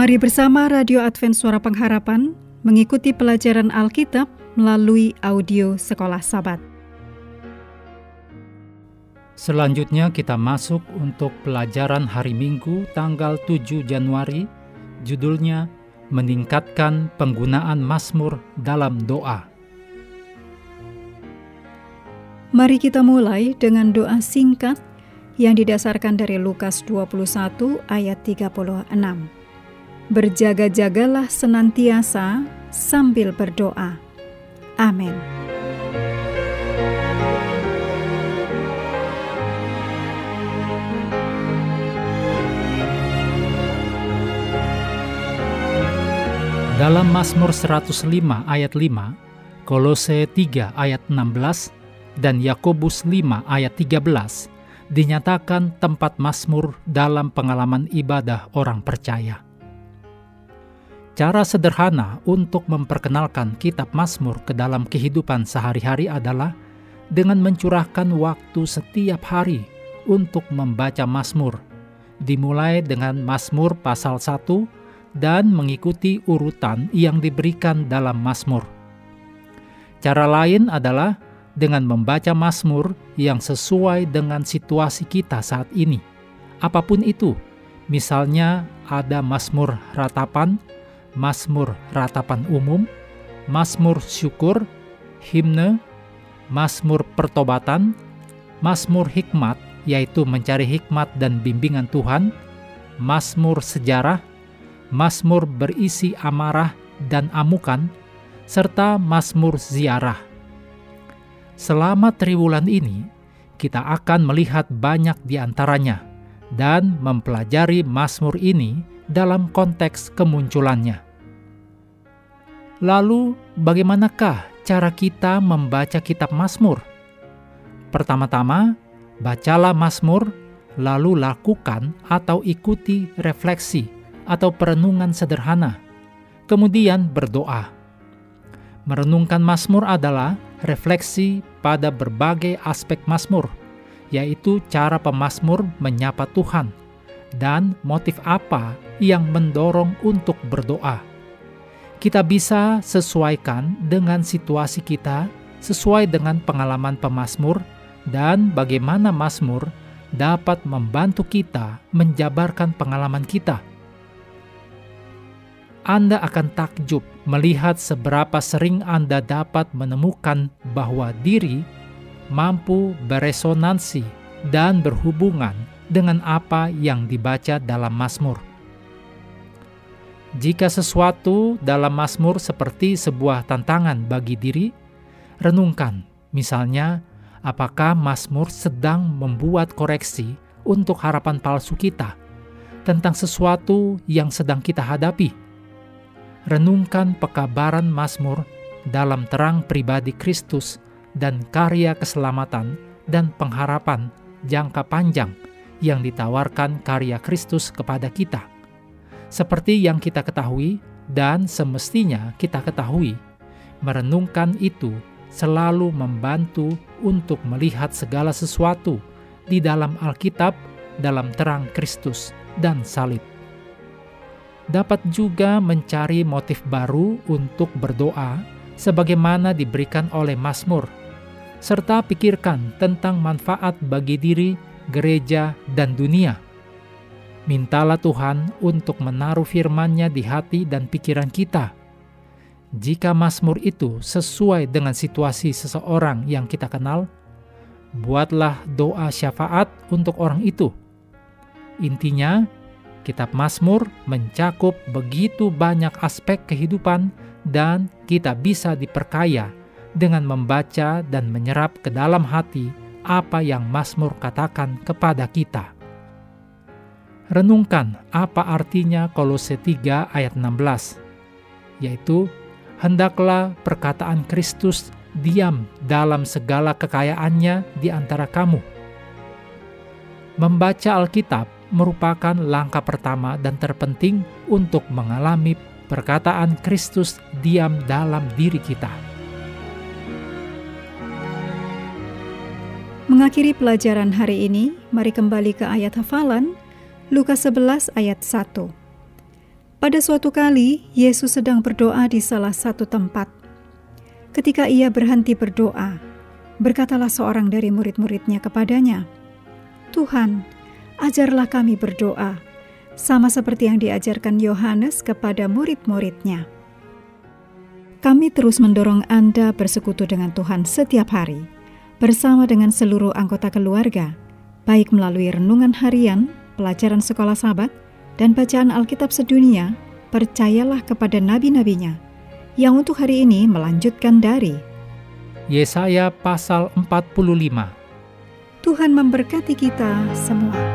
Mari bersama Radio Advent Suara Pengharapan mengikuti pelajaran Alkitab melalui audio Sekolah Sabat. Selanjutnya kita masuk untuk pelajaran hari Minggu tanggal 7 Januari, judulnya Meningkatkan Penggunaan Mazmur dalam Doa. Mari kita mulai dengan doa singkat yang didasarkan dari Lukas 21 ayat 36. Berjaga-jagalah senantiasa sambil berdoa. Amin. Dalam Mazmur 105 ayat 5, Kolose 3 ayat 16, dan Yakobus 5 ayat 13 dinyatakan tempat Mazmur dalam pengalaman ibadah orang percaya. Cara sederhana untuk memperkenalkan kitab Mazmur ke dalam kehidupan sehari-hari adalah dengan mencurahkan waktu setiap hari untuk membaca Mazmur, dimulai dengan Mazmur pasal 1 dan mengikuti urutan yang diberikan dalam Mazmur. Cara lain adalah dengan membaca Mazmur yang sesuai dengan situasi kita saat ini. Apa pun itu, misalnya ada Mazmur ratapan, Mazmur ratapan umum, Mazmur syukur, himne, Mazmur pertobatan, Mazmur hikmat, yaitu mencari hikmat dan bimbingan Tuhan, Mazmur sejarah, Mazmur berisi amarah dan amukan, serta Mazmur ziarah. Selama triwulan ini, kita akan melihat banyak di antaranya dan mempelajari Mazmur ini dalam konteks kemunculannya. Lalu, bagaimanakah cara kita membaca kitab Mazmur? Pertama-tama, bacalah Mazmur, lalu lakukan atau ikuti refleksi atau perenungan sederhana, kemudian berdoa. Merenungkan Mazmur adalah refleksi pada berbagai aspek Mazmur, yaitu cara pemazmur menyapa Tuhan dan motif apa yang mendorong untuk berdoa. Kita bisa sesuaikan dengan situasi kita, sesuai dengan pengalaman pemazmur, dan bagaimana Mazmur dapat membantu kita menjabarkan pengalaman kita anda akan takjub melihat seberapa sering Anda dapat menemukan bahwa diri mampu beresonansi dan berhubungan dengan apa yang dibaca dalam Mazmur. Jika sesuatu dalam Mazmur seperti sebuah tantangan bagi diri, renungkan, misalnya, apakah Mazmur sedang membuat koreksi untuk harapan palsu kita tentang sesuatu yang sedang kita hadapi renungkan pekabaran Mazmur dalam terang pribadi Kristus dan karya keselamatan dan pengharapan jangka panjang yang ditawarkan karya Kristus kepada kita. Seperti yang kita ketahui dan semestinya kita ketahui, merenungkan itu selalu membantu untuk melihat segala sesuatu di dalam Alkitab dalam terang Kristus dan salib dapat juga mencari motif baru untuk berdoa sebagaimana diberikan oleh Mazmur, serta pikirkan tentang manfaat bagi diri, gereja, dan dunia. Mintalah Tuhan untuk menaruh firman-Nya di hati dan pikiran kita. Jika Mazmur itu sesuai dengan situasi seseorang yang kita kenal, buatlah doa syafaat untuk orang itu. Intinya, Kitab Mazmur mencakup begitu banyak aspek kehidupan dan kita bisa diperkaya dengan membaca dan menyerap ke dalam hati apa yang Mazmur katakan kepada kita. Renungkan apa artinya Kolose 3 ayat 16, yaitu hendaklah perkataan Kristus diam dalam segala kekayaannya di antara kamu. Membaca Alkitab merupakan langkah pertama dan terpenting untuk mengalami perkataan Kristus diam dalam diri kita. Mengakhiri pelajaran hari ini, mari kembali ke ayat hafalan Lukas 11 ayat 1. Pada suatu kali, Yesus sedang berdoa di salah satu tempat. Ketika ia berhenti berdoa, berkatalah seorang dari murid-muridnya kepadanya, "Tuhan, ajarlah kami berdoa, sama seperti yang diajarkan Yohanes kepada murid-muridnya." Kami terus mendorong Anda bersekutu dengan Tuhan setiap hari, bersama dengan seluruh anggota keluarga, baik melalui renungan harian, pelajaran sekolah sahabat, dan bacaan Alkitab sedunia, percayalah kepada nabi-nabinya, yang untuk hari ini melanjutkan dari Yesaya pasal 45. Tuhan memberkati kita semua.